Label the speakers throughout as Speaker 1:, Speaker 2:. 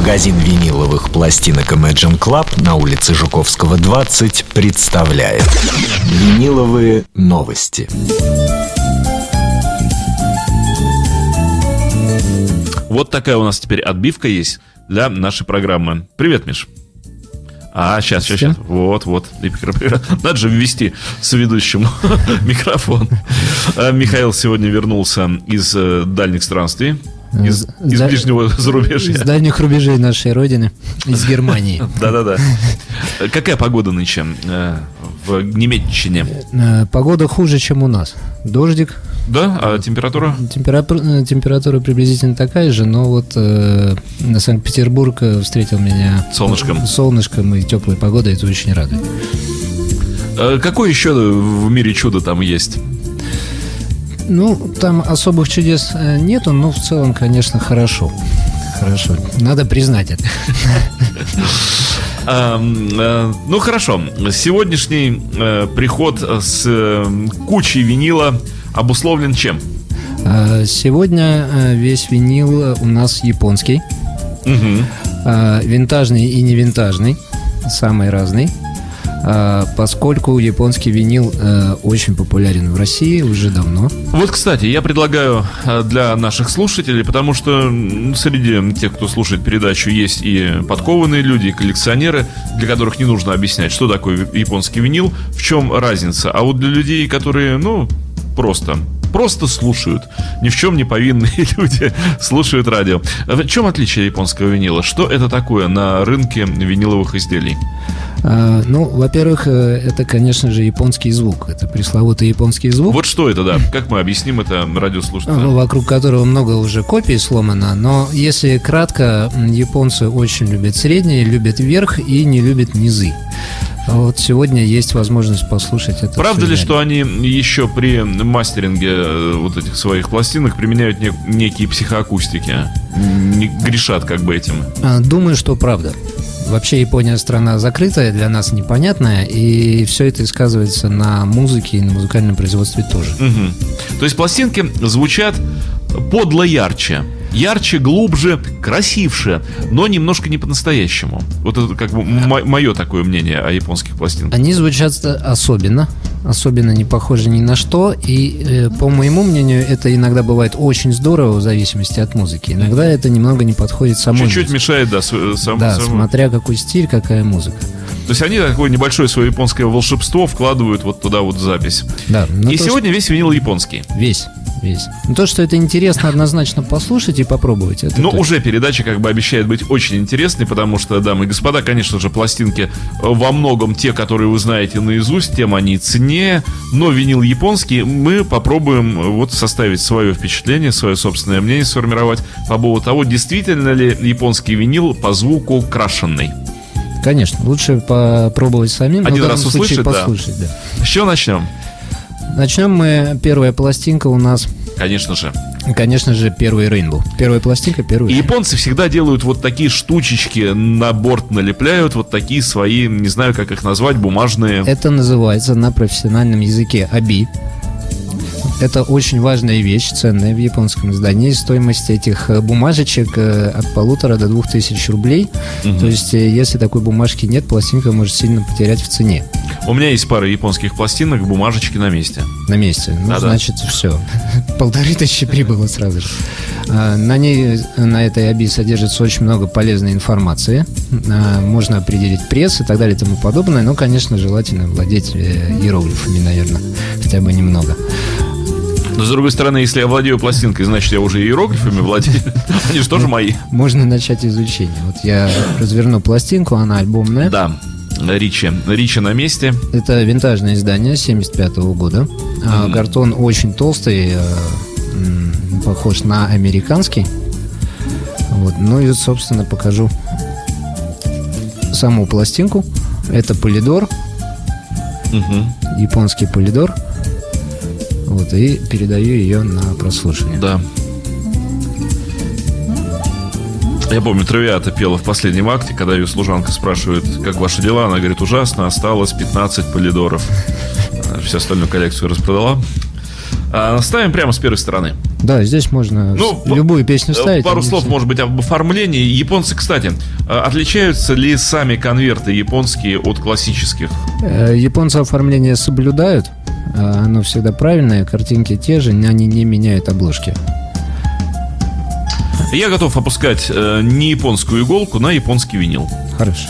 Speaker 1: Магазин виниловых пластинок Imagine Club на улице Жуковского, 20 представляет Виниловые новости.
Speaker 2: Вот такая у нас теперь отбивка есть для нашей программы. Привет, Миш. А, сейчас, сейчас, сейчас. Вот, вот. Надо же ввести с ведущим микрофон. А, Михаил сегодня вернулся из э, дальних странствий. Из, из да, ближнего зарубежья.
Speaker 3: Из дальних рубежей нашей родины, из Германии.
Speaker 2: Да-да-да. Какая погода нынче э, в Немеччине?
Speaker 3: Э, погода хуже, чем у нас. Дождик,
Speaker 2: да, а температура?
Speaker 3: Температура, э, температура приблизительно такая же, но вот э, Санкт-Петербург э, встретил меня
Speaker 2: солнышком.
Speaker 3: солнышком и теплой погодой, это очень радует.
Speaker 2: Какое еще в мире чудо там есть?
Speaker 3: Ну, там особых чудес э, нету, но в целом, конечно, хорошо. Хорошо. Надо признать это.
Speaker 2: Ну хорошо, сегодняшний приход с кучей винила обусловлен чем?
Speaker 3: Сегодня весь винил у нас японский. Угу. Винтажный и не винтажный. Самый разный. Поскольку японский винил очень популярен в России уже давно.
Speaker 2: Вот, кстати, я предлагаю для наших слушателей, потому что среди тех, кто слушает передачу, есть и подкованные люди, и коллекционеры, для которых не нужно объяснять, что такое японский винил, в чем разница. А вот для людей, которые, ну, просто просто слушают. Ни в чем не повинные люди слушают радио. В чем отличие японского винила? Что это такое на рынке виниловых изделий?
Speaker 3: А, ну, во-первых, э, это, конечно же, японский звук. Это пресловутый японский звук.
Speaker 2: Вот что это, да? Как мы объясним это радиослушателям?
Speaker 3: Ну, вокруг которого много уже копий сломано. Но если кратко, японцы очень любят средние, любят верх и не любят низы. А вот сегодня есть возможность послушать это.
Speaker 2: Правда ли, что они еще при мастеринге э, вот этих своих пластинок применяют нек- некие психоакустики? Не грешат как бы этим?
Speaker 3: А, думаю, что правда. Вообще Япония страна закрытая, для нас непонятная, и все это сказывается на музыке и на музыкальном производстве тоже.
Speaker 2: Угу. То есть пластинки звучат подло ярче ярче, глубже, красивше, но немножко не по-настоящему. Вот это как бы мое такое мнение о японских пластинках.
Speaker 3: Они звучат особенно, особенно не похожи ни на что, и э, по моему мнению, это иногда бывает очень здорово в зависимости от музыки. Иногда это немного не подходит самой
Speaker 2: Чуть-чуть музыке. мешает, да, сам,
Speaker 3: Да, сам... смотря какой стиль, какая музыка.
Speaker 2: То есть они такое небольшое свое японское волшебство вкладывают вот туда вот запись. Да. И сегодня что... весь винил японский.
Speaker 3: Весь весь. Но то, что это интересно однозначно послушать и попробовать. Это
Speaker 2: Но уже передача как бы обещает быть очень интересной, потому что, дамы и господа, конечно же, пластинки э, во многом те, которые вы знаете наизусть, тем они ценнее. Но винил японский мы попробуем э, вот составить свое впечатление, свое собственное мнение сформировать по поводу того, действительно ли японский винил по звуку крашенный.
Speaker 3: Конечно, лучше попробовать самим.
Speaker 2: Один раз услышать, послушать, да. да. С чего начнем?
Speaker 3: Начнем мы. Первая пластинка у нас.
Speaker 2: Конечно же.
Speaker 3: Конечно же, первый Rainbow. Первая пластинка, первый.
Speaker 2: И японцы всегда делают вот такие штучечки на борт налепляют, вот такие свои, не знаю, как их назвать, бумажные.
Speaker 3: Это называется на профессиональном языке аби. Это очень важная вещь, ценная в японском издании. Стоимость этих э, бумажечек э, от полутора до двух тысяч рублей. Угу. То есть, э, если такой бумажки нет, пластинка может сильно потерять в цене.
Speaker 2: У меня есть пара японских пластинок, бумажечки на месте.
Speaker 3: На месте. Ну, Да-да. значит, все. Полторы тысячи прибыло сразу же. А, на ней, на этой оби содержится очень много полезной информации. А, можно определить пресс и так далее и тому подобное. Но, конечно, желательно владеть иероглифами, наверное, хотя бы немного.
Speaker 2: Но, с другой стороны, если я владею пластинкой, значит, я уже иероглифами владею. Они же тоже мои.
Speaker 3: Можно начать изучение. Вот я разверну пластинку, она альбомная.
Speaker 2: Да. Ричи. Ричи на месте.
Speaker 3: Это винтажное издание 75 -го года. Mm-hmm. Картон очень толстый, э, похож на американский. Вот. Ну и, собственно, покажу саму пластинку. Это полидор. Угу. Японский полидор. Вот, и передаю ее на прослушивание.
Speaker 2: Да. Я помню, Травиата пела в последнем акте, когда ее служанка спрашивает, как ваши дела, она говорит, ужасно, осталось 15 полидоров. Всю остальную коллекцию распродала. А, ставим прямо с первой стороны.
Speaker 3: Да, здесь можно
Speaker 2: Ну,
Speaker 3: любую песню
Speaker 2: Э,
Speaker 3: ставить.
Speaker 2: Пару слов,
Speaker 3: все-
Speaker 2: может быть, об оформлении. Японцы, кстати, э, отличаются ли сами конверты японские от классических?
Speaker 3: Э, Японцы оформление соблюдают, а оно всегда правильное, картинки те же, они не меняют обложки.
Speaker 2: Я готов опускать э, не японскую иголку на японский винил.
Speaker 3: Хорошо.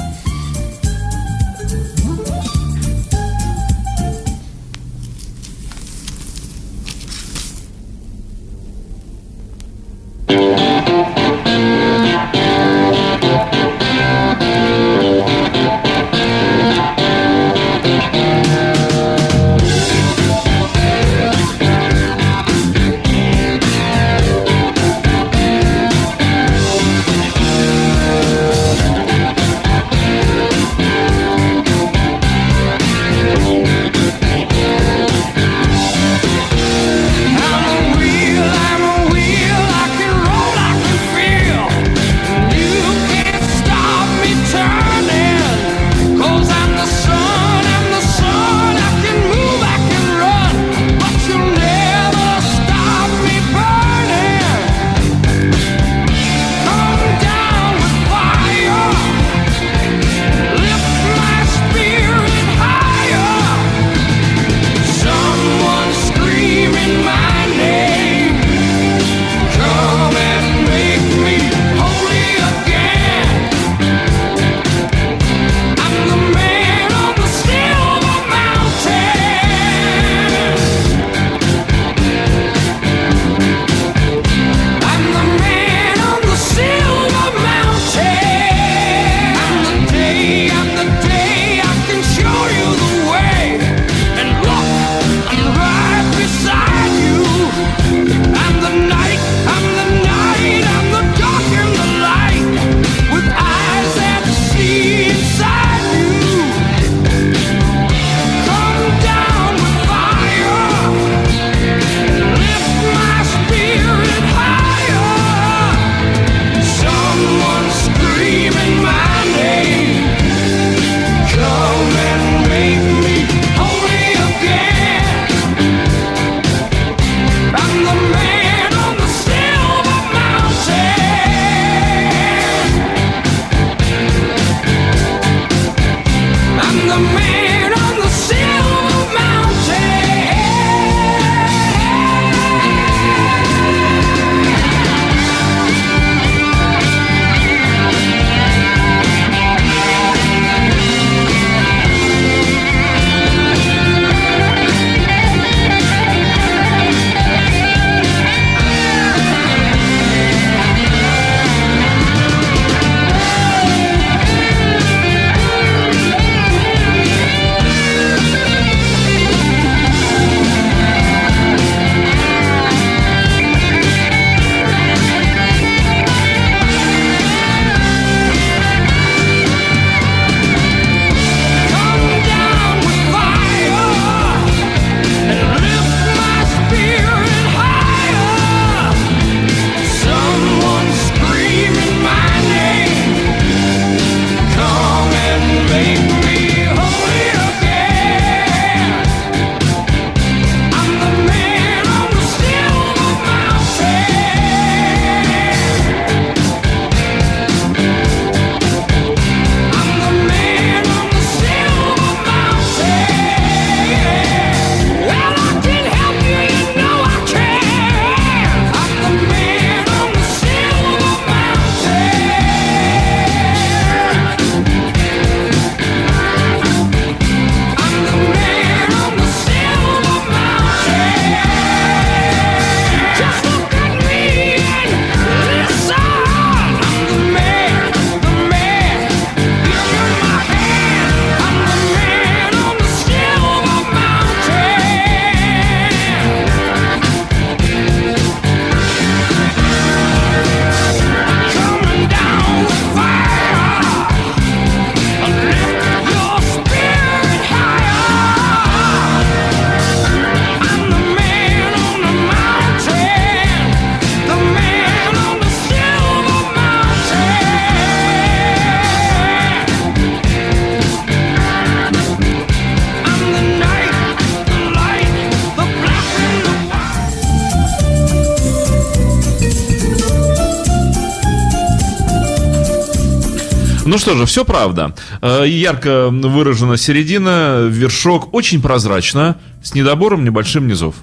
Speaker 2: Ну что же, все правда. Э, Ярко выражена середина, вершок очень прозрачно, с недобором небольшим низов.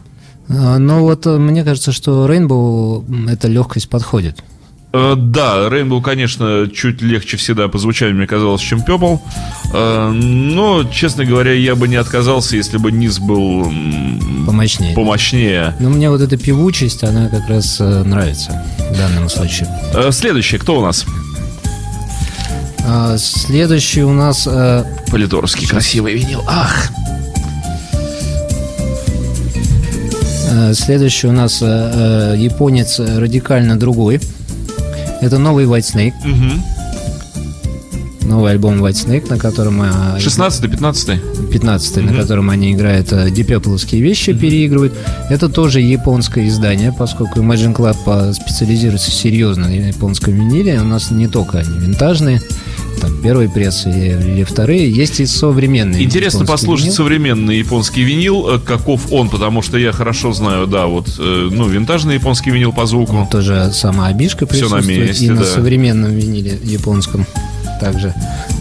Speaker 3: А, Но вот э, мне кажется, что Rainbow эта легкость подходит.
Speaker 2: Э, Да, Rainbow, конечно, чуть легче всегда по звучанию мне казалось, чем Purple. Но, честно говоря, я бы не отказался, если бы низ был
Speaker 3: Помощнее.
Speaker 2: помощнее.
Speaker 3: Но мне вот эта певучесть, она как раз нравится в данном случае.
Speaker 2: Следующий, кто у нас?
Speaker 3: А, Следующий у нас э,
Speaker 2: Политоровский красивый винил. Ах!
Speaker 3: Э, Следующий у нас э, э, японец радикально другой. Это новый White Snake. Новый альбом White Snake, на котором... э,
Speaker 2: 16-15.
Speaker 3: 15 на котором они играют э, дипепловские вещи, переигрывают. Это тоже японское издание, поскольку Imagine Club э, специализируется серьезно на японском виниле. У нас не только они винтажные, там первые прессы или вторые, есть и современные.
Speaker 2: Интересно послушать
Speaker 3: винилы.
Speaker 2: современный японский винил, э, каков он, потому что я хорошо знаю, да, вот, э, ну, винтажный японский винил по звуку.
Speaker 3: Тоже сама обишка
Speaker 2: Всё на
Speaker 3: присутствует.
Speaker 2: месте,
Speaker 3: и на
Speaker 2: да.
Speaker 3: современном виниле японском также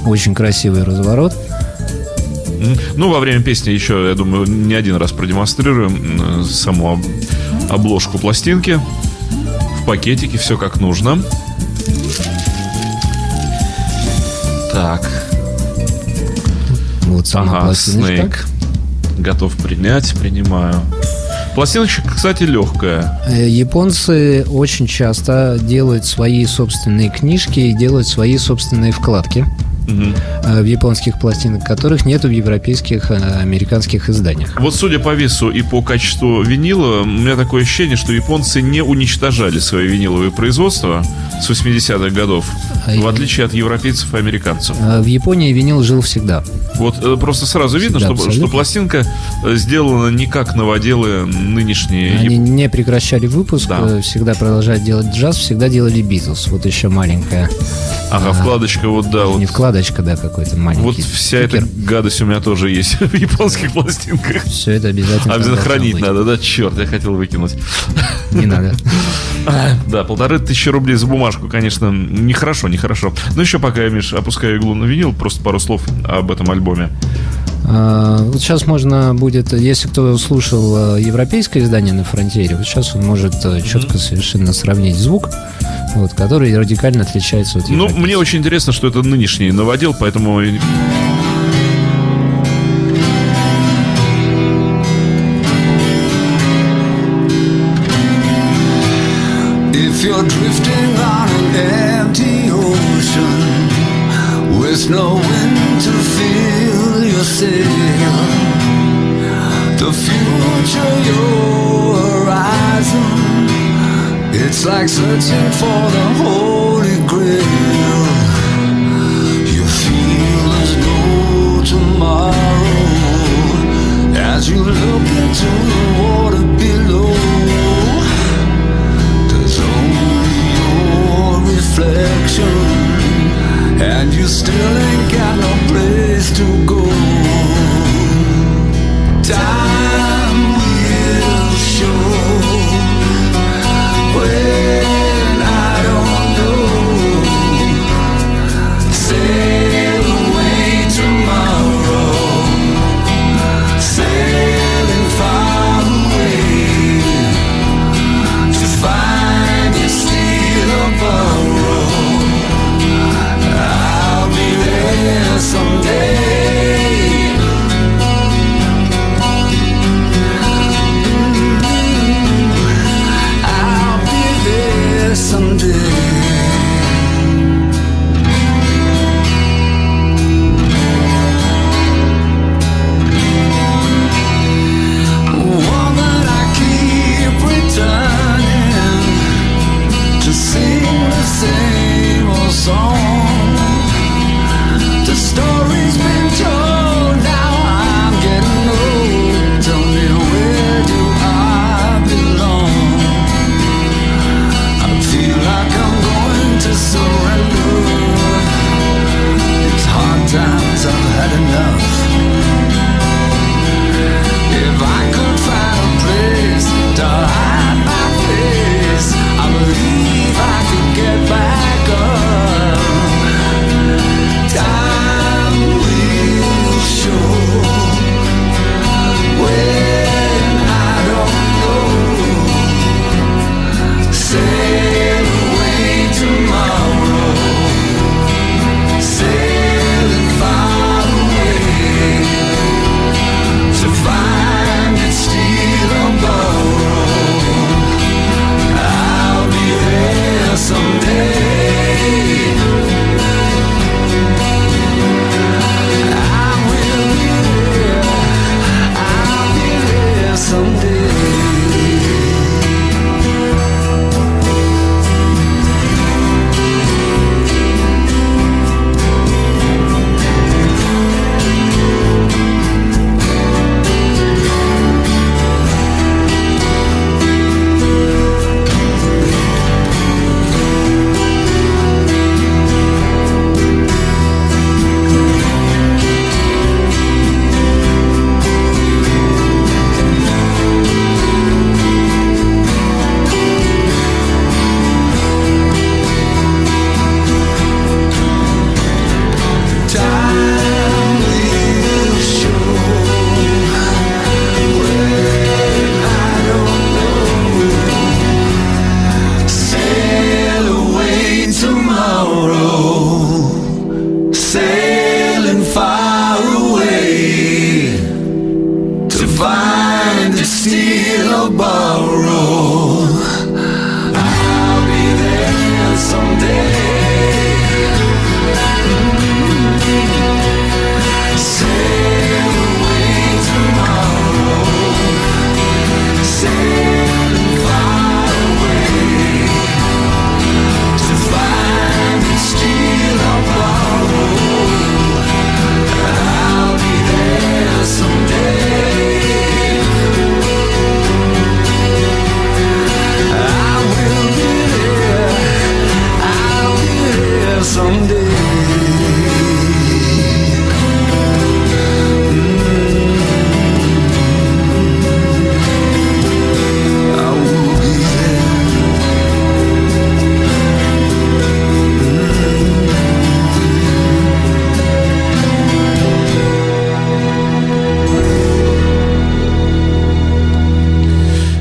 Speaker 3: очень красивый разворот.
Speaker 2: Ну, во время песни еще, я думаю, не один раз продемонстрируем саму об- обложку пластинки. В пакетике все как нужно. Так,
Speaker 3: Вот сама
Speaker 2: ага. Снейк. Готов принять, принимаю. Пластиночка, кстати, легкая.
Speaker 3: Э, Японцы очень часто делают свои собственные книжки и делают свои собственные вкладки Э, в японских пластинах, которых нет в европейских, э, американских изданиях.
Speaker 2: Вот судя по весу и по качеству винила, у меня такое ощущение, что японцы не уничтожали свои виниловые производства с 80-х годов,
Speaker 3: А
Speaker 2: в отличие от европейцев и американцев.
Speaker 3: Э, В Японии винил жил всегда.
Speaker 2: Вот просто сразу видно,
Speaker 3: Да,
Speaker 2: что,
Speaker 3: абсолютно.
Speaker 2: что пластинка сделана не как новоделы нынешние.
Speaker 3: Они не прекращали выпуск,
Speaker 2: Да.
Speaker 3: всегда продолжали делать джаз, всегда делали Битлз. Вот еще маленькая.
Speaker 2: Ага, вкладочка вот, да, вот.
Speaker 3: Не вкладочка, да, какой-то маленький.
Speaker 2: Вот вся эта
Speaker 3: стикер.
Speaker 2: гадость у меня тоже есть в японских пластинках.
Speaker 3: Все это обязательно.
Speaker 2: Обязательно хранить
Speaker 3: быть.
Speaker 2: надо, да? Черт, я хотел выкинуть.
Speaker 3: Не надо.
Speaker 2: Да, полторы тысячи рублей за бумажку, конечно, нехорошо, нехорошо. Но еще пока я, Миш, опускаю иглу на винил, просто пару слов об этом альбоме.
Speaker 3: А, Вот сейчас можно будет, если кто слушал э, европейское издание на фронтире, вот сейчас он может э, четко совершенно сравнить звук, вот, который радикально отличается от
Speaker 2: Ну, мне очень интересно, что это нынешний новодел, поэтому...
Speaker 4: If you're drifting on an empty ocean with no wind to fill your sail, the future, your horizon, it's like searching for the Holy Grail. You feel there's no tomorrow as you look into the water below. There's only your reflection, and you still ain't got no place to go. Time will show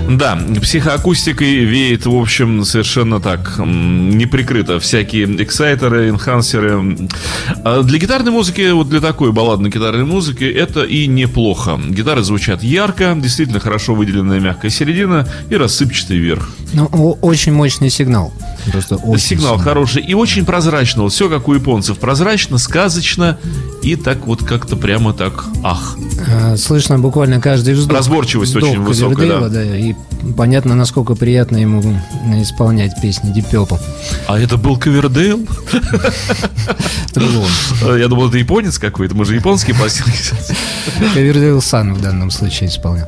Speaker 2: Да, психоакустикой веет, в общем, совершенно так, неприкрыто. Всякие эксайтеры, энхансеры. А Для гитарной музыки, вот для такой балладной гитарной музыки, это и неплохо. Гитары звучат ярко, действительно хорошо выделенная мягкая середина и рассыпчатый верх.
Speaker 3: Ну, очень мощный сигнал. Просто очень
Speaker 2: Сигнал
Speaker 3: сильный.
Speaker 2: хороший и очень прозрачно. Вот все как у японцев. Прозрачно, сказочно и так вот как-то прямо так, ах.
Speaker 3: А, Слышно буквально каждый вздох.
Speaker 2: Разборчивость
Speaker 3: вздох
Speaker 2: очень высокая,
Speaker 3: Ковердейла,
Speaker 2: да.
Speaker 3: И понятно, насколько приятно ему исполнять песни Deep Purple.
Speaker 2: А это был Ковердейл?
Speaker 3: Он.
Speaker 2: Я думал, это японец какой-то. Мы же японские пластинки.
Speaker 3: Ковердейл Сан в данном случае исполнял.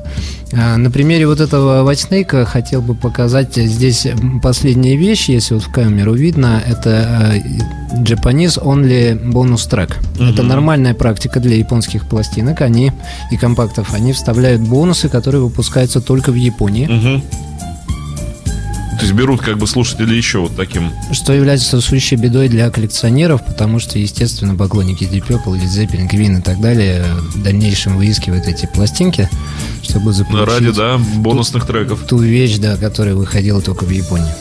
Speaker 3: А, На примере вот этого Ватснейка хотел бы показать здесь последняя вещь, если вот в камеру видно, это э, Japanese Only бонус трек. Это нормальная практика для японских пластинок, они и компактов, они вставляют бонусы, которые выпускаются только в Японии,
Speaker 2: Мгм. То есть берут как бы слушатели еще вот таким.
Speaker 3: что является сущей бедой для коллекционеров, потому что, естественно, поклонники Deep Purple, Led Zeppelin, Queen и так далее в дальнейшем выискивают эти пластинки, чтобы заполучить
Speaker 2: Ради, да, бонусных треков.
Speaker 3: ту вещь, да, которая выходила только в Японии.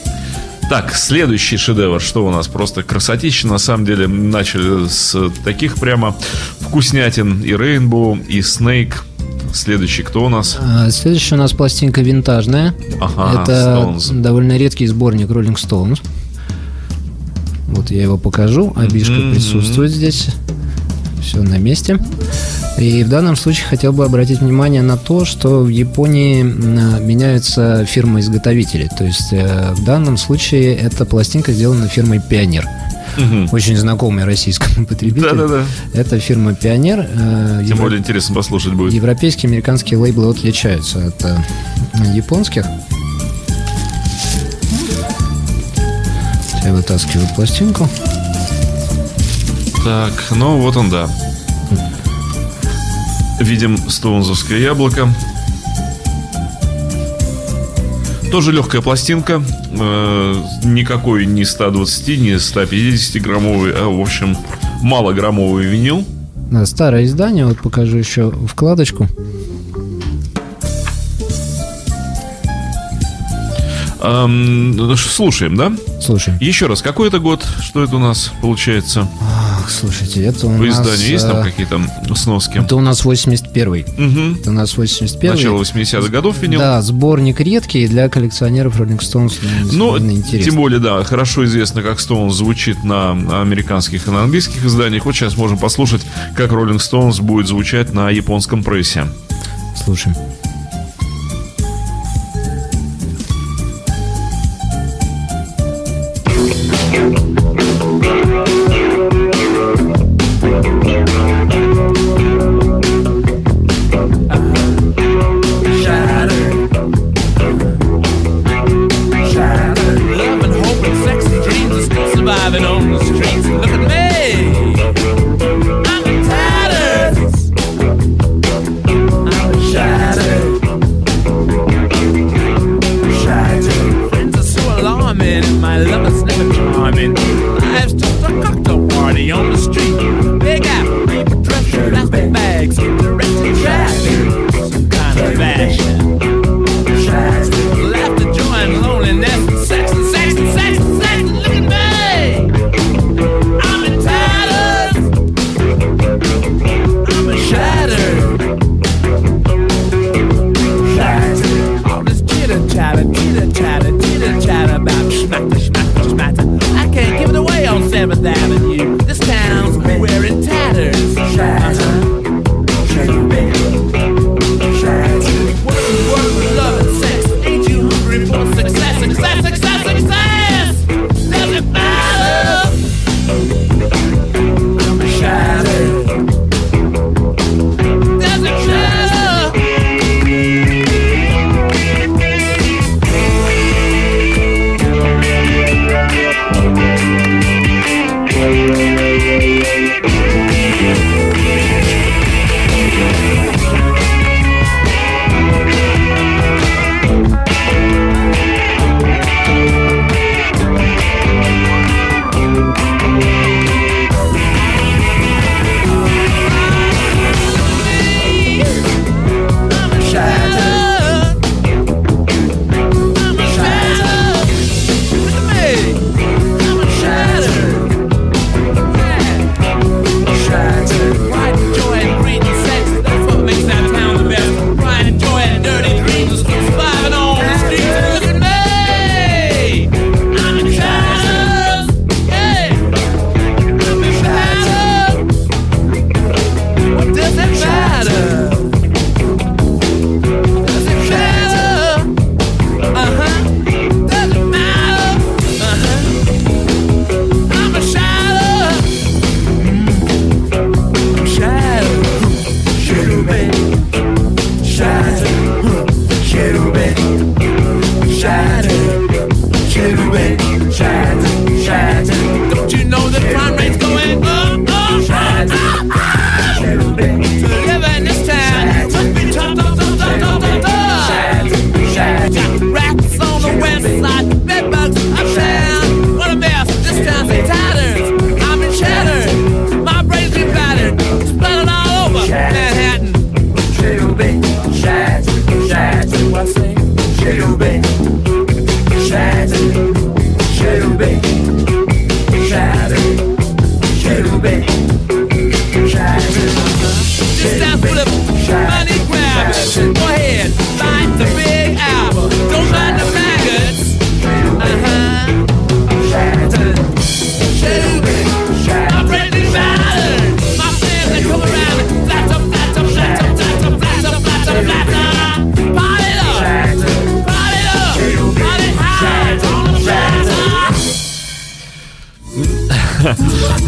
Speaker 2: Так, следующий шедевр, что у нас? Просто красотища. На самом деле начали с таких прямо вкуснятин. И Rainbow, и Snake. Следующий кто у нас?
Speaker 3: А, Следующая у нас пластинка винтажная.
Speaker 2: Ага,
Speaker 3: Это
Speaker 2: Stones.
Speaker 3: довольно редкий сборник Rolling Stones. Вот я его покажу. Абишка
Speaker 2: Мгм.
Speaker 3: присутствует здесь. Все на месте. И в данном случае хотел бы обратить внимание на то, что в Японии меняются фирмы-изготовители. То есть э, в данном случае эта пластинка сделана фирмой Пионер.
Speaker 2: Мгм.
Speaker 3: Очень знакомый российскому потребителю.
Speaker 2: Да-да-да.
Speaker 3: Это фирма Пионер. э,
Speaker 2: Тем
Speaker 3: евро-
Speaker 2: более интересно послушать будет.
Speaker 3: Европейские американские лейблы отличаются от э, японских. Я вытаскиваю пластинку.
Speaker 2: Так, ну вот он, да. Видим стоунзовское яблоко. Тоже легкая пластинка. Э, никакой не 120, не 150 граммовый, а в общем малограммовый винил.
Speaker 3: Старое издание, вот покажу еще вкладочку.
Speaker 2: Эм, слушаем, да?
Speaker 3: Слушай.
Speaker 2: Еще раз, какой это год? Что это у нас получается?
Speaker 3: Слушайте, это у
Speaker 2: По
Speaker 3: нас...
Speaker 2: изданию есть там
Speaker 3: э,
Speaker 2: какие-то сноски?
Speaker 3: Это у нас 81-й.
Speaker 2: Мгм.
Speaker 3: Это у нас 81-й.
Speaker 2: Начало 80-х годов винил.
Speaker 3: Да, сборник редкий для коллекционеров Rolling Stones.
Speaker 2: Ну, тем более, да, хорошо известно, как Stones звучит на американских и на английских изданиях. Вот сейчас можем послушать, как Rolling Stones будет звучать на японском прессе.
Speaker 3: Слушаем.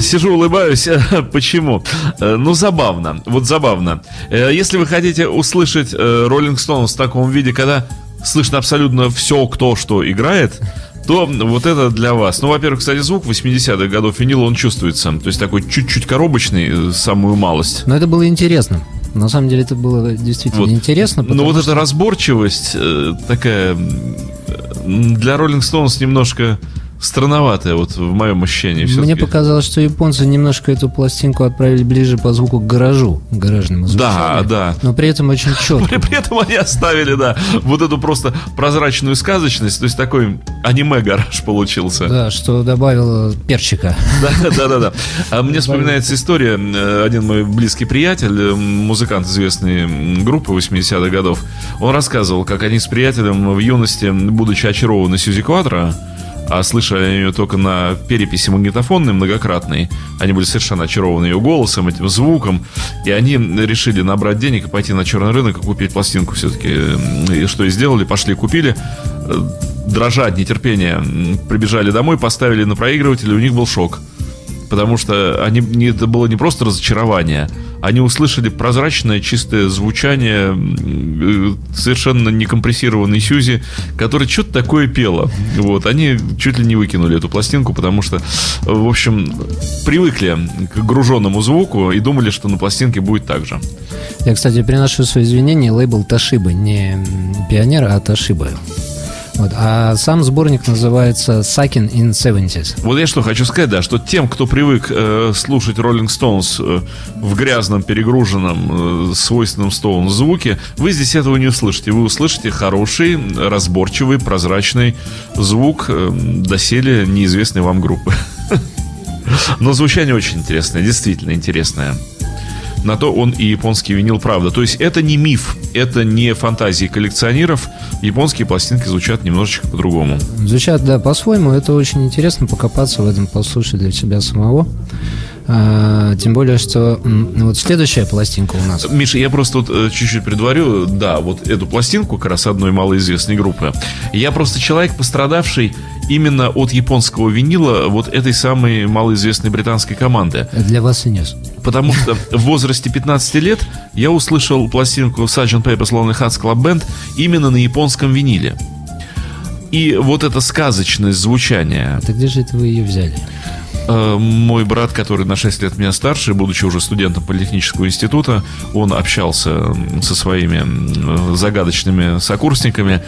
Speaker 2: Сижу, улыбаюсь. Почему? Э, Ну, забавно. Вот забавно. Э, Если вы хотите услышать э, Rolling Stones в таком виде, когда слышно абсолютно все, кто что играет, то вот это для вас. Ну, во-первых, кстати, звук 80-х годов винила, он чувствуется. То есть такой чуть-чуть коробочный, самую малость.
Speaker 3: Но это было интересно. На самом деле это было действительно
Speaker 2: Вот.
Speaker 3: интересно.
Speaker 2: Но
Speaker 3: потому
Speaker 2: вот
Speaker 3: что-
Speaker 2: эта разборчивость э, такая для Rolling Stones немножко странноватая, вот в моем ощущении.
Speaker 3: Мне
Speaker 2: всё-таки.
Speaker 3: показалось, что японцы немножко эту пластинку отправили ближе по звуку к гаражу, к гаражному
Speaker 2: Да,
Speaker 3: звучанию.
Speaker 2: да.
Speaker 3: Но при этом очень четко.
Speaker 2: При, при этом они оставили, да, вот эту просто прозрачную сказочность, то есть такой аниме-гараж получился.
Speaker 3: Да, что добавило перчика.
Speaker 2: Да, да, да, да. А мне вспоминается история. э, Один мой близкий приятель, э, музыкант известной группы 80-х годов, он рассказывал, как они с приятелем в юности, будучи очарованы Сьюзи Квадро, а слышали они ее только на переписи магнитофонной многократной. Они были совершенно очарованы ее голосом, этим звуком. И они решили набрать денег и пойти на черный рынок и купить пластинку все-таки. И что и сделали, пошли купили. Дрожа от нетерпения, прибежали домой, поставили на проигрыватель, и у них был шок. Потому что они, это было не просто разочарование, они услышали прозрачное, чистое звучание э, совершенно некомпрессированной Сьюзи, которая что-то такое пела. Вот, они чуть ли не выкинули эту пластинку, потому что, в общем, привыкли к груженному звуку и думали, что на пластинке будет так же.
Speaker 3: Я, кстати, приношу свои извинения. Лейбл Ташиба, не Пионер, а Ташиба. Вот. А сам сборник называется Sucking in 70s.
Speaker 2: Вот я что хочу сказать, да, что тем, кто привык э, слушать Rolling Stones э, в грязном, перегруженном, э, свойственном Stones звуке, вы здесь этого не услышите. Вы услышите хороший, разборчивый, прозрачный звук э, доселе неизвестной вам группы. Но звучание очень интересное, действительно интересное. На то он и японский винил, правда. То есть это не миф, это не фантазии коллекционеров. Японские пластинки звучат немножечко по-другому.
Speaker 3: Звучат, да, по-своему. Это очень интересно покопаться в этом, послушать для себя самого. А, тем более, что вот следующая пластинка у нас.
Speaker 2: Миша, я просто вот э, чуть-чуть предварю, да, вот эту пластинку как раз одной малоизвестной группы. Я просто человек, пострадавший именно от японского винила вот этой самой малоизвестной британской команды.
Speaker 3: Для вас и нес.
Speaker 2: Потому что в возрасте 15 лет я услышал пластинку Sgt. Pepper's Lonely Hearts Club Band именно на японском виниле. И вот это сказочность звучания,
Speaker 3: Так где же это вы ее взяли?
Speaker 2: Э, Мой брат, который на 6 лет меня старше, будучи уже студентом политехнического института, он общался со своими загадочными сокурсниками.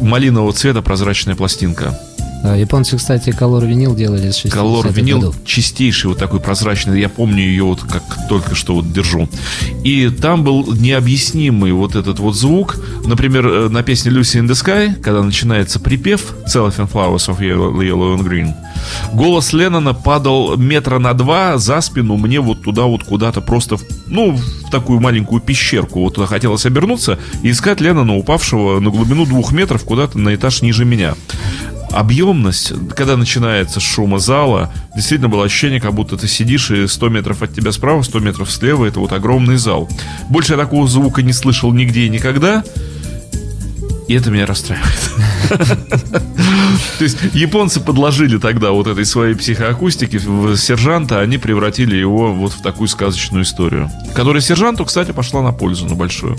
Speaker 2: Малинового цвета прозрачная пластинка.
Speaker 3: А, Японцы, кстати, колор винил делали с 60-х
Speaker 2: Колор винил
Speaker 3: годов.
Speaker 2: чистейший, вот такой прозрачный. Я помню ее вот как только что вот держу. И там был необъяснимый вот этот вот звук. Например, э, на песне Lucy in the Sky, когда начинается припев Cellophane Flowers of Yellow, Yellow and Green, голос Леннона падал метра на два за спину мне вот туда вот куда-то просто, ну, в такую маленькую пещерку. Вот туда хотелось обернуться и искать Леннона, упавшего на глубину двух метров куда-то на этаж ниже меня объемность, когда начинается шума зала, действительно было ощущение, как будто ты сидишь и 100 метров от тебя справа, 100 метров слева, это вот огромный зал. Больше я такого звука не слышал нигде и никогда, и это меня расстраивает. То есть японцы подложили тогда вот этой своей психоакустики в сержанта, они превратили его вот в такую сказочную историю. Которая сержанту, кстати, пошла на пользу, на большую.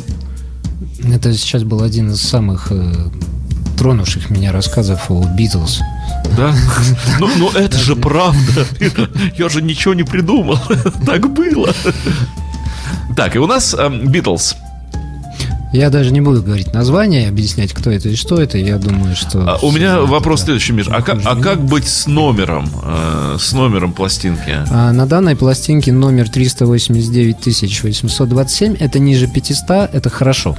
Speaker 3: Это сейчас был один из самых э, тронувших меня рассказов о Битлз.
Speaker 2: Да? Ну, ну это же правда. Я же ничего не придумал. Так было. Так, и у нас Битлз.
Speaker 3: Я даже не буду говорить название, объяснять, кто это и что это. Я думаю, что...
Speaker 2: А, у меня вопрос
Speaker 3: это.
Speaker 2: следующий, Миш. А как, а как быть с номером? э, С номером пластинки?
Speaker 3: А на данной пластинке номер 389 827, это ниже 500, это хорошо.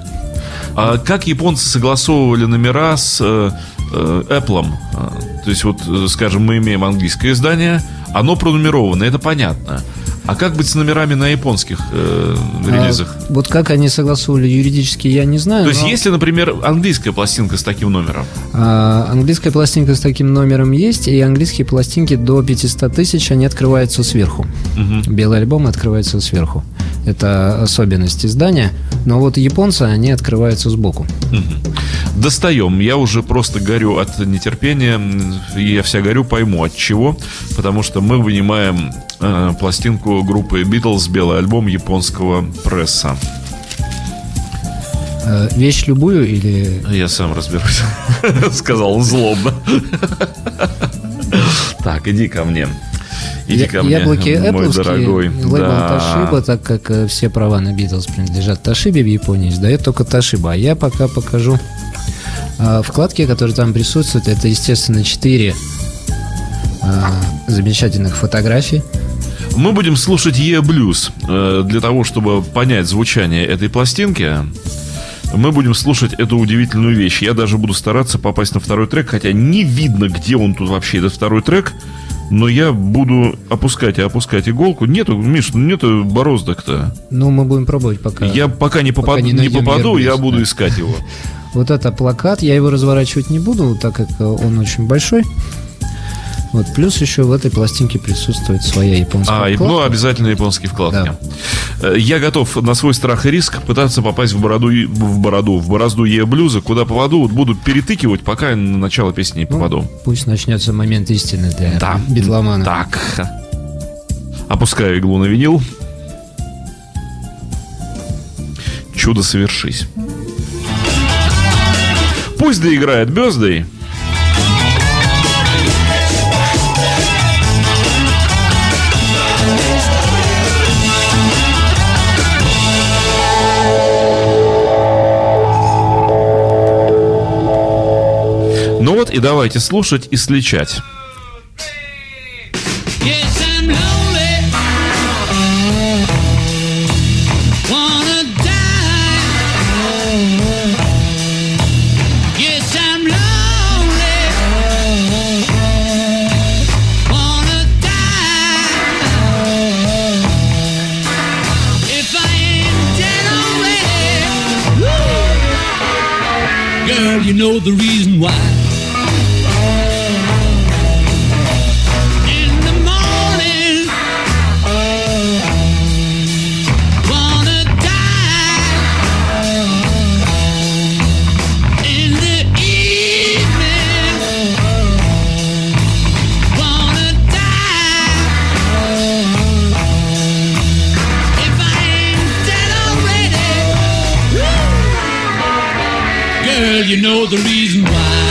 Speaker 2: А как японцы согласовывали номера с э, э, Apple? А, То есть, вот, э, скажем, мы имеем английское издание, оно пронумеровано, это понятно. А как быть с номерами на японских э, релизах?
Speaker 3: А вот как они согласовывали юридически, я не знаю.
Speaker 2: То есть,
Speaker 3: но,
Speaker 2: если, например, английская пластинка с таким номером,
Speaker 3: а, английская пластинка с таким номером есть, и английские пластинки до 500 тысяч, они открываются сверху. Белый альбом открывается сверху. Это особенность издания. Но вот японцы, они открываются сбоку.
Speaker 2: Достаем. Я уже просто горю от нетерпения. Я вся горю, пойму от чего. Потому что мы вынимаем э, пластинку группы Beatles, белый альбом японского пресса.
Speaker 3: Э, Вещь любую или...
Speaker 2: Я сам разберусь. Сказал злобно. Так, иди ко мне. Иди
Speaker 3: Я-
Speaker 2: ко мне,
Speaker 3: Яблоки
Speaker 2: мой дорогой.
Speaker 3: лейбл
Speaker 2: Да.
Speaker 3: Toshiba, так как э, все права на Beatles принадлежат Toshiba в Японии, издает только Toshiba. А я пока покажу а, вкладки, которые там присутствуют. Это, естественно, четыре а, замечательных фотографий.
Speaker 2: Мы будем слушать Е блюз э, для того, чтобы понять звучание этой пластинки. Мы будем слушать эту удивительную вещь. Я даже буду стараться попасть на второй трек, хотя не видно, где он тут вообще, этот второй трек. Но я буду опускать и опускать иголку. Нету, Миш, нету бороздок-то.
Speaker 3: Ну, мы будем пробовать пока.
Speaker 2: Я пока не,
Speaker 3: Пока
Speaker 2: попаду,
Speaker 3: не
Speaker 2: не,
Speaker 3: найдем
Speaker 2: попаду,
Speaker 3: Е
Speaker 2: я
Speaker 3: блюз,
Speaker 2: буду
Speaker 3: да.
Speaker 2: искать его.
Speaker 3: Вот это плакат, я его разворачивать не буду, так как он очень большой. Вот, плюс еще в этой пластинке присутствует своя японская
Speaker 2: А, и, ну,
Speaker 3: вкладка.
Speaker 2: обязательно японские вкладки. Э, Я готов на свой страх и риск пытаться попасть в бороду, в бороду, в борозду Е блюза, куда попаду, вот буду перетыкивать, пока я на начало песни не
Speaker 3: Ну,
Speaker 2: попаду.
Speaker 3: Пусть начнется момент истины для
Speaker 2: Да.
Speaker 3: битломана.
Speaker 2: Так. Опускаю иглу на винил. Чудо совершись. Пусть доиграет Бездой. Ну вот и давайте слушать и сличать.
Speaker 5: You know the reason why. Girl, you know the reason why.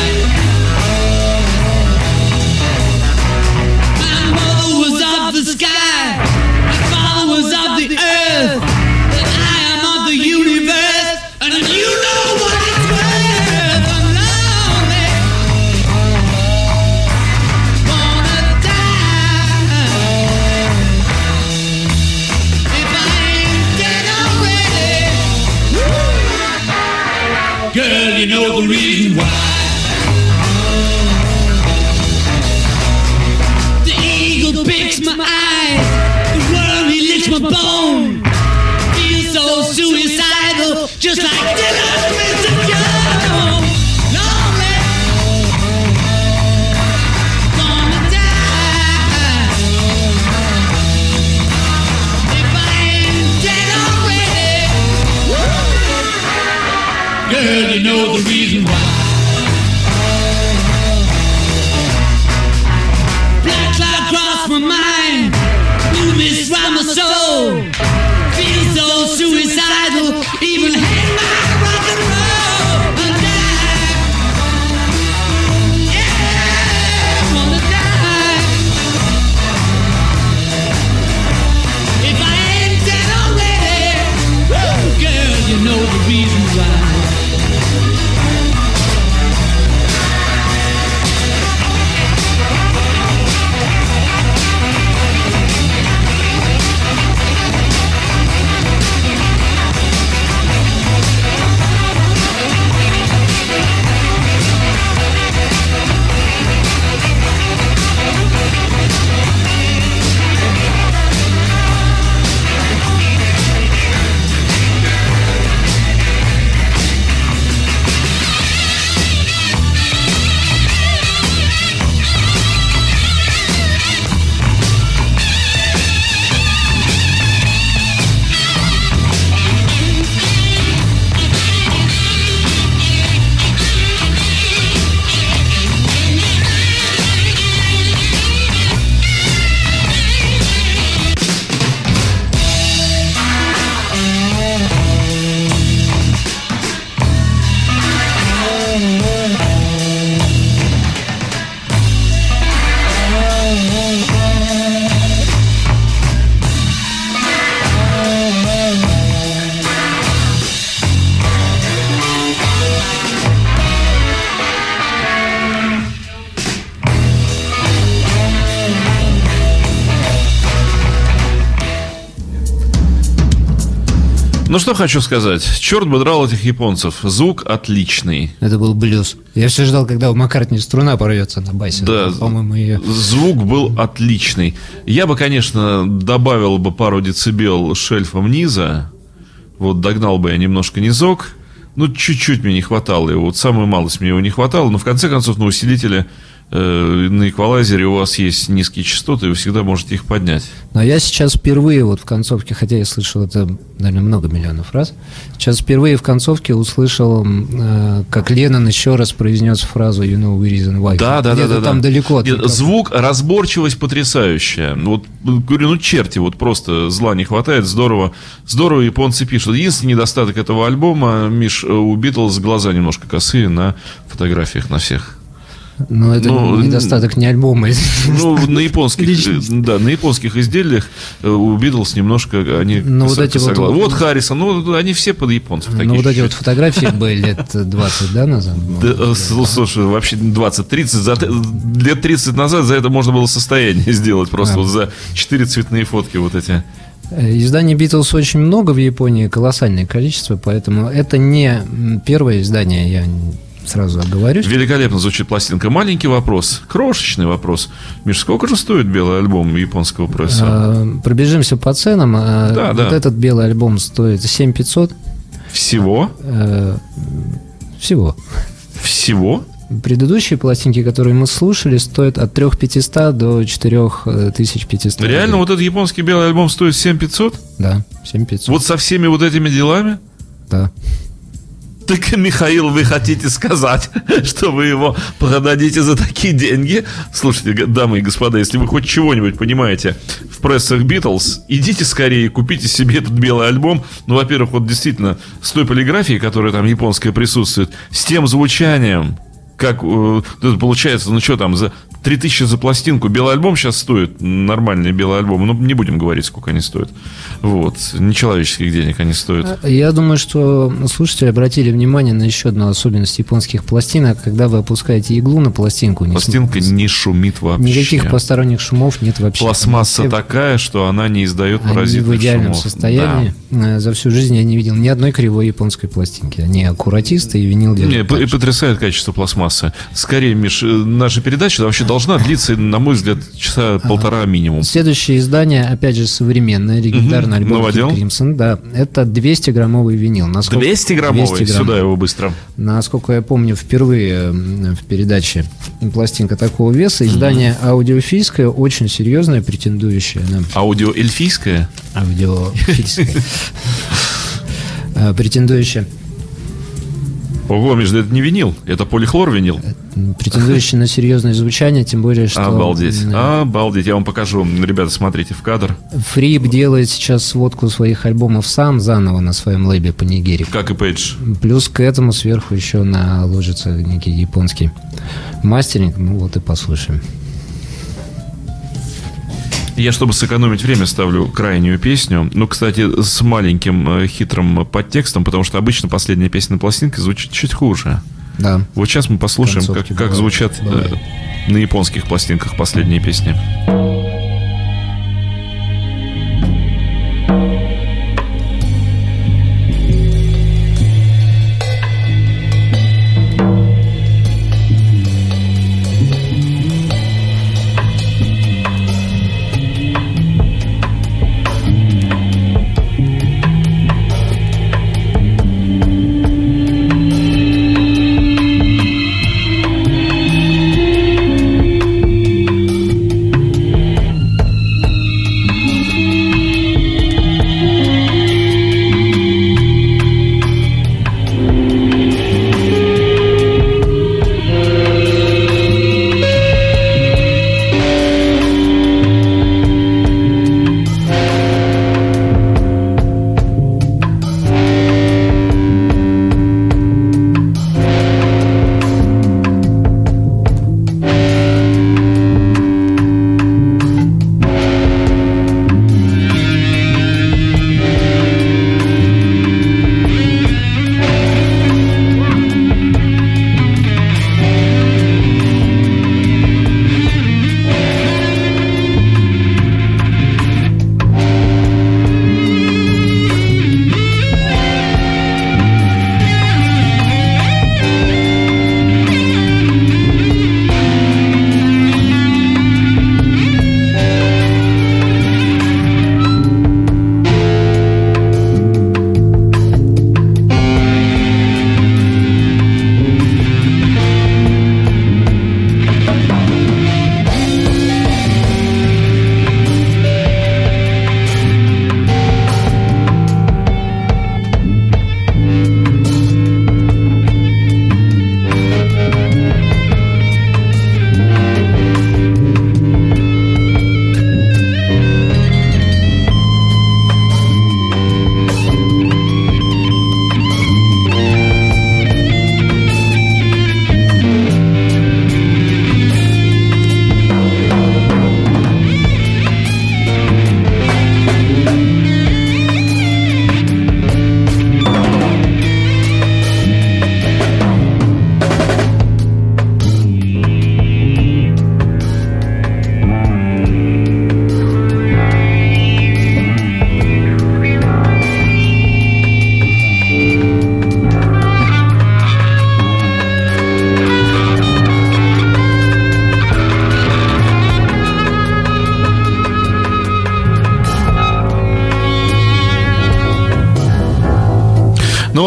Speaker 2: Что хочу сказать. Черт бы драл этих японцев. Звук отличный.
Speaker 3: Это был блюз. Я все ждал, когда у Маккартни струна порвется на басе.
Speaker 2: Да,
Speaker 3: По-моему, ее...
Speaker 2: звук был отличный. Я бы, конечно, добавил бы пару децибел шельфом низа. Вот догнал бы я немножко низок. Ну, чуть-чуть мне не хватало его. Вот самую малость мне его не хватало. Но в конце концов на усилителе на эквалайзере у вас есть низкие частоты, и вы всегда можете их поднять.
Speaker 3: Но я сейчас впервые вот в концовке, хотя я слышал это, наверное, много миллионов раз, сейчас впервые в концовке услышал, э, как Леннон еще раз произнес фразу «You know the reason why».
Speaker 2: Да, да, да, да.
Speaker 3: там
Speaker 2: да.
Speaker 3: далеко. от
Speaker 2: Нет, звук, разборчивость потрясающая. Вот говорю, ну черти, вот просто зла не хватает, здорово, здорово японцы пишут. Единственный недостаток этого альбома, Миш, э, у Битлз глаза немножко косые на фотографиях на всех.
Speaker 3: Но это
Speaker 2: ну,
Speaker 3: недостаток не альбома.
Speaker 2: Ну, на японских, э, да, на японских изделиях э, у Битлз немножко они
Speaker 3: Ну, вот эти вот-
Speaker 2: вот Харрисон, ну, они все под японцев такие.
Speaker 3: Ну, вот эти вот фотографии были лет 20, да, назад?
Speaker 2: Да, э, слушай, вообще 20-30, за, т- лет 30 назад за это можно было состояние сделать просто
Speaker 3: А.
Speaker 2: вот за 4 цветные фотки вот эти.
Speaker 3: Э, Изданий Битлз очень много в Японии, колоссальное количество, поэтому это не первое издание, я сразу оговорюсь.
Speaker 2: Великолепно звучит пластинка. Маленький вопрос, крошечный вопрос. Миш, сколько же стоит белый альбом японского профессора?
Speaker 3: Э, Пробежимся по ценам. Э,
Speaker 2: Да,
Speaker 3: вот
Speaker 2: да.
Speaker 3: этот белый альбом стоит 7500
Speaker 2: Всего?
Speaker 3: э, всего.
Speaker 2: Всего?
Speaker 3: Предыдущие пластинки, которые мы слушали, стоят от 3500 до 4500.
Speaker 2: Реально вот этот японский белый альбом стоит 7500?
Speaker 3: Да, 7500.
Speaker 2: Вот со всеми вот этими делами?
Speaker 3: Да.
Speaker 2: Так, Михаил, вы хотите сказать, что вы его продадите за такие деньги? Слушайте, дамы и господа, если вы хоть чего-нибудь понимаете в прессах Битлз, идите скорее купите себе этот белый альбом. Ну, во-первых, вот действительно, с той полиграфией, которая там японская присутствует, с тем звучанием, как э, получается, ну что там, за 3000 за пластинку. Белый альбом сейчас стоит, нормальный белый альбом, ну не будем говорить, сколько они стоят. Вот, нечеловеческих денег они стоят.
Speaker 3: Я думаю, что слушатели обратили внимание на еще одну особенность японских пластинок. Когда вы опускаете иглу на пластинку, не
Speaker 2: Пластинка не шумит вообще.
Speaker 3: никаких посторонних шумов нет вообще.
Speaker 2: Пластмасса
Speaker 3: Все-
Speaker 2: такая, что она не издает
Speaker 3: Они
Speaker 2: паразитных
Speaker 3: в идеальном
Speaker 2: шумов.
Speaker 3: состоянии. Э, За всю жизнь я не видел ни одной кривой японской пластинки. Они аккуратисты и винил
Speaker 2: Да.
Speaker 3: делают
Speaker 2: Не,
Speaker 3: же.
Speaker 2: потрясает качество пластмассы. Скорее, Миш, э, наша передача вообще должна длиться, на мой взгляд, часа полтора минимум.
Speaker 3: Следующее издание, опять же, современное, легендарный
Speaker 2: Мгм.
Speaker 3: альбом
Speaker 2: Новодел.
Speaker 3: Crimson, да, это 200-граммовый винил. Насколько-
Speaker 2: 200 граммовый,
Speaker 3: 200 грамм.
Speaker 2: сюда его быстро.
Speaker 3: Насколько я помню, впервые в передаче пластинка такого веса. Издание аудиофильское, очень серьезное, претендующее на
Speaker 2: Аудио эльфийское.
Speaker 3: аудиофильское. Э, Претендующее
Speaker 2: Ого, Миш, да это не винил, это полихлор винил.
Speaker 3: претендующее на серьезное звучание, тем более, что
Speaker 2: Обалдеть, обалдеть. Я вам покажу. Ребята, смотрите в кадр.
Speaker 3: Фрип делает сейчас сводку своих альбомов сам заново на своем лейбе по Нигерии.
Speaker 2: Как и Пейдж.
Speaker 3: Плюс к этому сверху еще наложится некий японский мастеринг. Ну вот и послушаем.
Speaker 2: Я, чтобы сэкономить время, ставлю крайнюю песню. Ну, кстати, с маленьким э, хитрым подтекстом, потому что обычно последняя песня на пластинке звучит чуть хуже.
Speaker 3: Да.
Speaker 2: Вот сейчас мы послушаем, как,
Speaker 3: Концовки
Speaker 2: как звучат э,
Speaker 3: Бывает.
Speaker 2: на японских пластинках последние песни.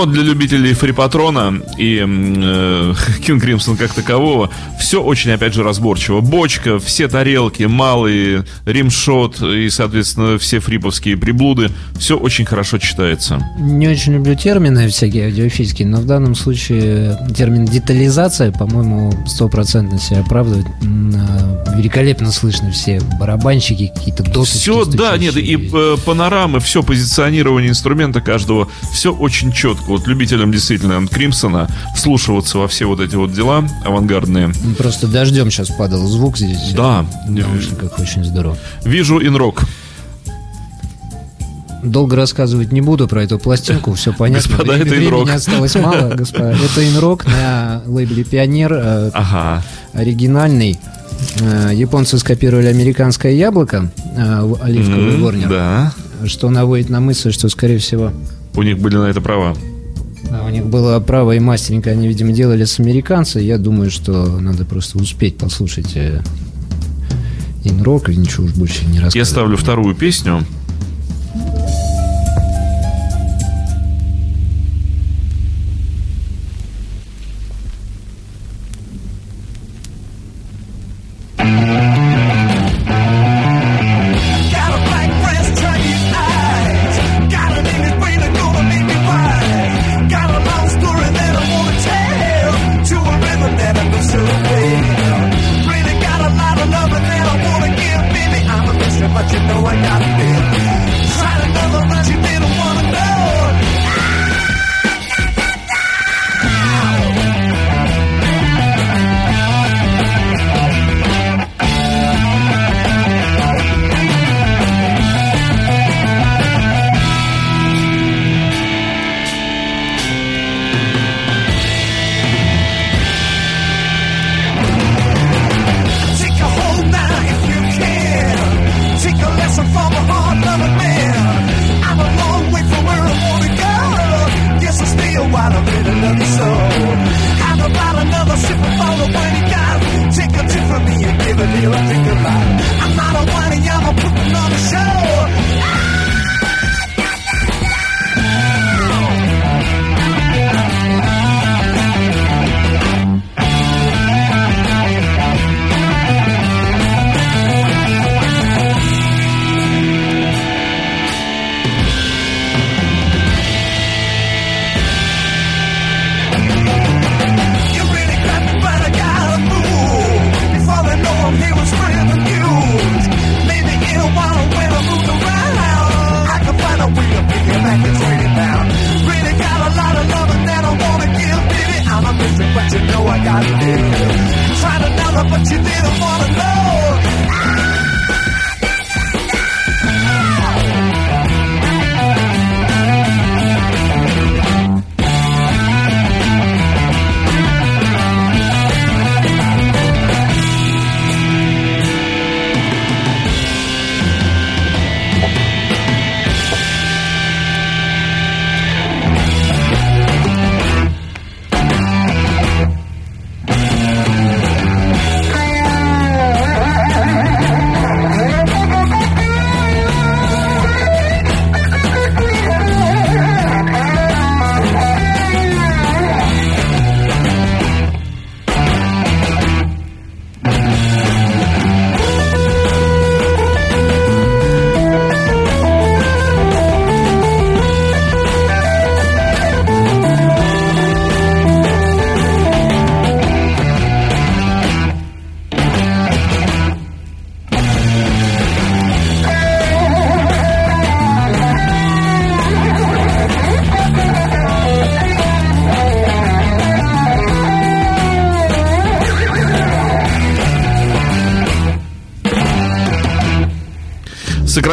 Speaker 2: Но вот для любителей фрипатрона и э, King Crimson как такового, все очень, опять же, разборчиво. Бочка, все тарелки, малые, римшот и, соответственно, все фриповские приблуды, все очень хорошо читается.
Speaker 3: Не очень люблю термины всякие аудиофильские, но в данном случае термин детализация, по-моему, стопроцентно себя оправдывает. А, Великолепно слышно все барабанщики, какие-то досочки.
Speaker 2: Все, да, нет, и э, панорамы, все позиционирование инструмента каждого, все очень четко. Вот любителям действительно Кримсона вслушиваться во все вот эти вот дела авангардные.
Speaker 3: Просто дождем сейчас падал звук здесь.
Speaker 2: Да,
Speaker 3: наушниках очень здорово.
Speaker 2: вижу инрок.
Speaker 3: Долго рассказывать не буду про эту пластинку, все понятно.
Speaker 2: Господа,
Speaker 3: Времени-
Speaker 2: это инрок.
Speaker 3: осталось мало, господа. Это инрок на лейбле Пионер, э,
Speaker 2: Ага.
Speaker 3: оригинальный. Э, Японцы скопировали американское яблоко, э, оливковый ворнер,
Speaker 2: Да.
Speaker 3: что наводит на мысль, что, скорее всего,
Speaker 2: У них были на это права.
Speaker 3: А, у них было право и мастеринг, они, видимо, делали с американца. Я думаю, что надо просто успеть послушать э, инрок и ничего уж больше не рассказывать.
Speaker 2: Я ставлю вторую песню.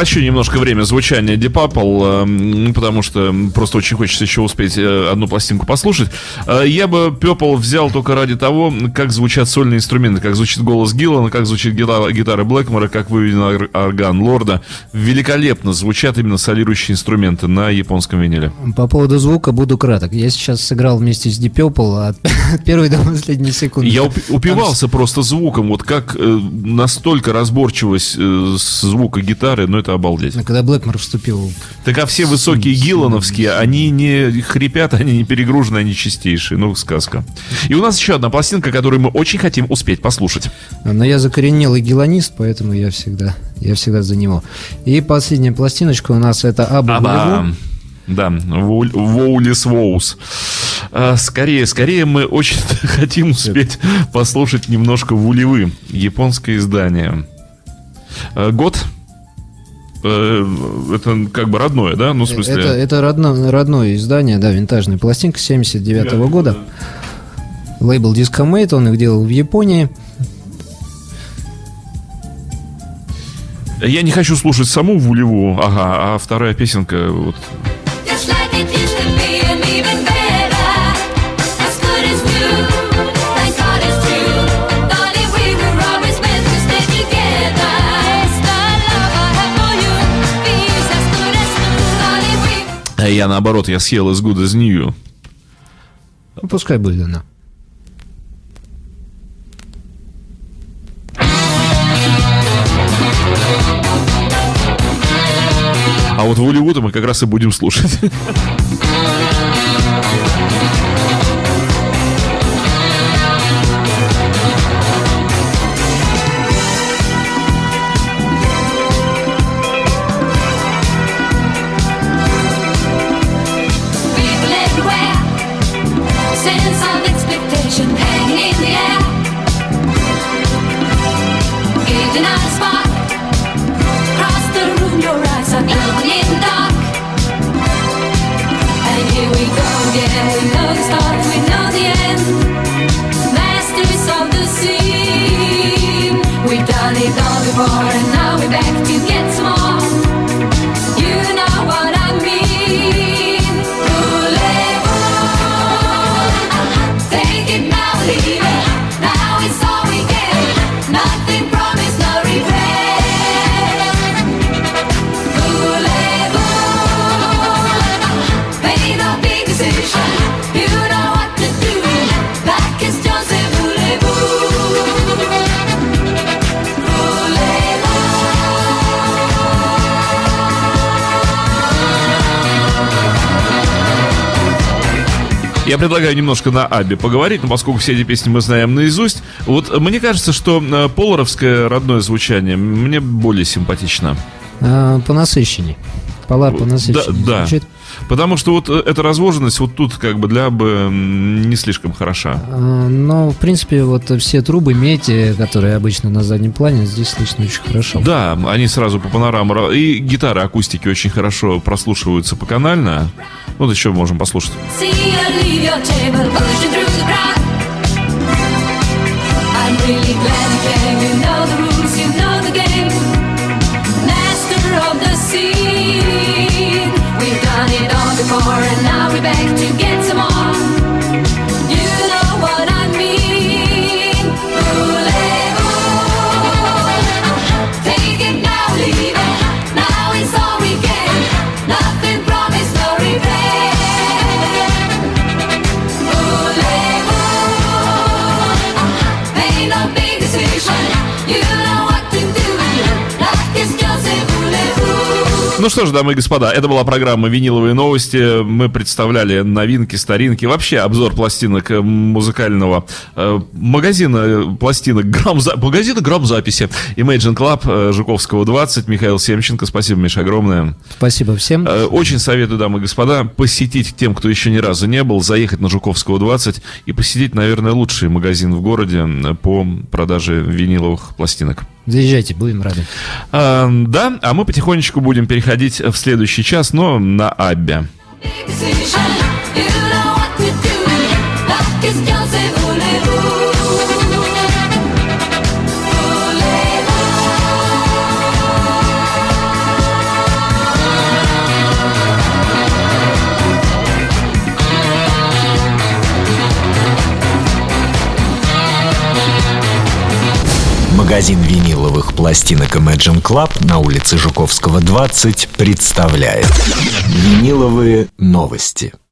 Speaker 2: Сокращу немножко время звучания Deep эм, потому что просто очень хочется еще успеть э, одну пластинку послушать. Э, Я бы Purple взял только ради того, как звучат сольные инструменты, как звучит голос Гиллана, как звучит гитара, гитара Блэкмора, как выведен ор- орган Лорда. Великолепно звучат именно солирующие инструменты на японском виниле.
Speaker 3: По поводу звука буду краток. Я сейчас сыграл вместе с Deep Purple от первой до последней секунды.
Speaker 2: Я упи- упивался просто звуком, вот как э, настолько разборчивость звука гитары, но это обалдеть.
Speaker 3: А Когда Блэкмор вступил...
Speaker 2: Так а все высокие гиллановские, они не хрипят, они не перегружены, они чистейшие. Ну, сказка. И у нас еще одна пластинка, которую мы очень хотим успеть послушать.
Speaker 3: Но я закоренелый гелонист, поэтому я всегда, я всегда за него. И последняя пластиночка у нас это Аба
Speaker 2: Аба. Да, Воу- Воулис Воус. А, Скорее, скорее мы очень хотим успеть послушать немножко Вулевы, японское издание. А, Год? Э, Это как бы родное, да? Ну, в смысле...
Speaker 3: Это, это родно- родное издание, да, винтажная пластинка 79 года. Лейбл Discomate, он их делал в Японии.
Speaker 2: Я не хочу слушать саму Вулеву, ага, а вторая песенка, вот, а я наоборот, я съел из Good as New.
Speaker 3: Ну, пускай будет она.
Speaker 2: А вот Вулеву-то мы как раз и будем слушать. предлагаю немножко на Абе поговорить, но поскольку все эти песни мы знаем наизусть, вот мне кажется, что э, поларовское родное звучание мне более симпатично.
Speaker 3: А, понасыщенней. Полар понасыщенней
Speaker 2: Да, да.
Speaker 3: звучит.
Speaker 2: Потому что вот э, эта разложенность вот тут как бы для бы не слишком хороша.
Speaker 3: А, Но, в принципе, вот все трубы меди, которые обычно на заднем плане, здесь слышно очень хорошо.
Speaker 2: Да, они сразу по панораму. ра- И гитары акустики очень хорошо прослушиваются по канально. Вот еще можем послушать. Что ж, дамы и господа, это была программа «Виниловые новости». Мы представляли новинки, старинки, вообще обзор пластинок э, музыкального э, магазина пластинок грамза... магазина грамзаписи Imagine Club э, Жуковского 20. Михаил Семченко, спасибо, Миша, огромное.
Speaker 3: Спасибо всем.
Speaker 2: Э, Очень советую, дамы и господа, посетить тем, кто еще ни разу не был, заехать на Жуковского 20 и посетить, наверное, лучший магазин в городе э, по продаже виниловых пластинок.
Speaker 3: Заезжайте, будем рады.
Speaker 2: А, да, а мы потихонечку будем переходить в следующий час, но на.
Speaker 6: You know
Speaker 1: Магазин виниловых пластинок Imagine Club на улице Жуковского 20 представляет Виниловые новости.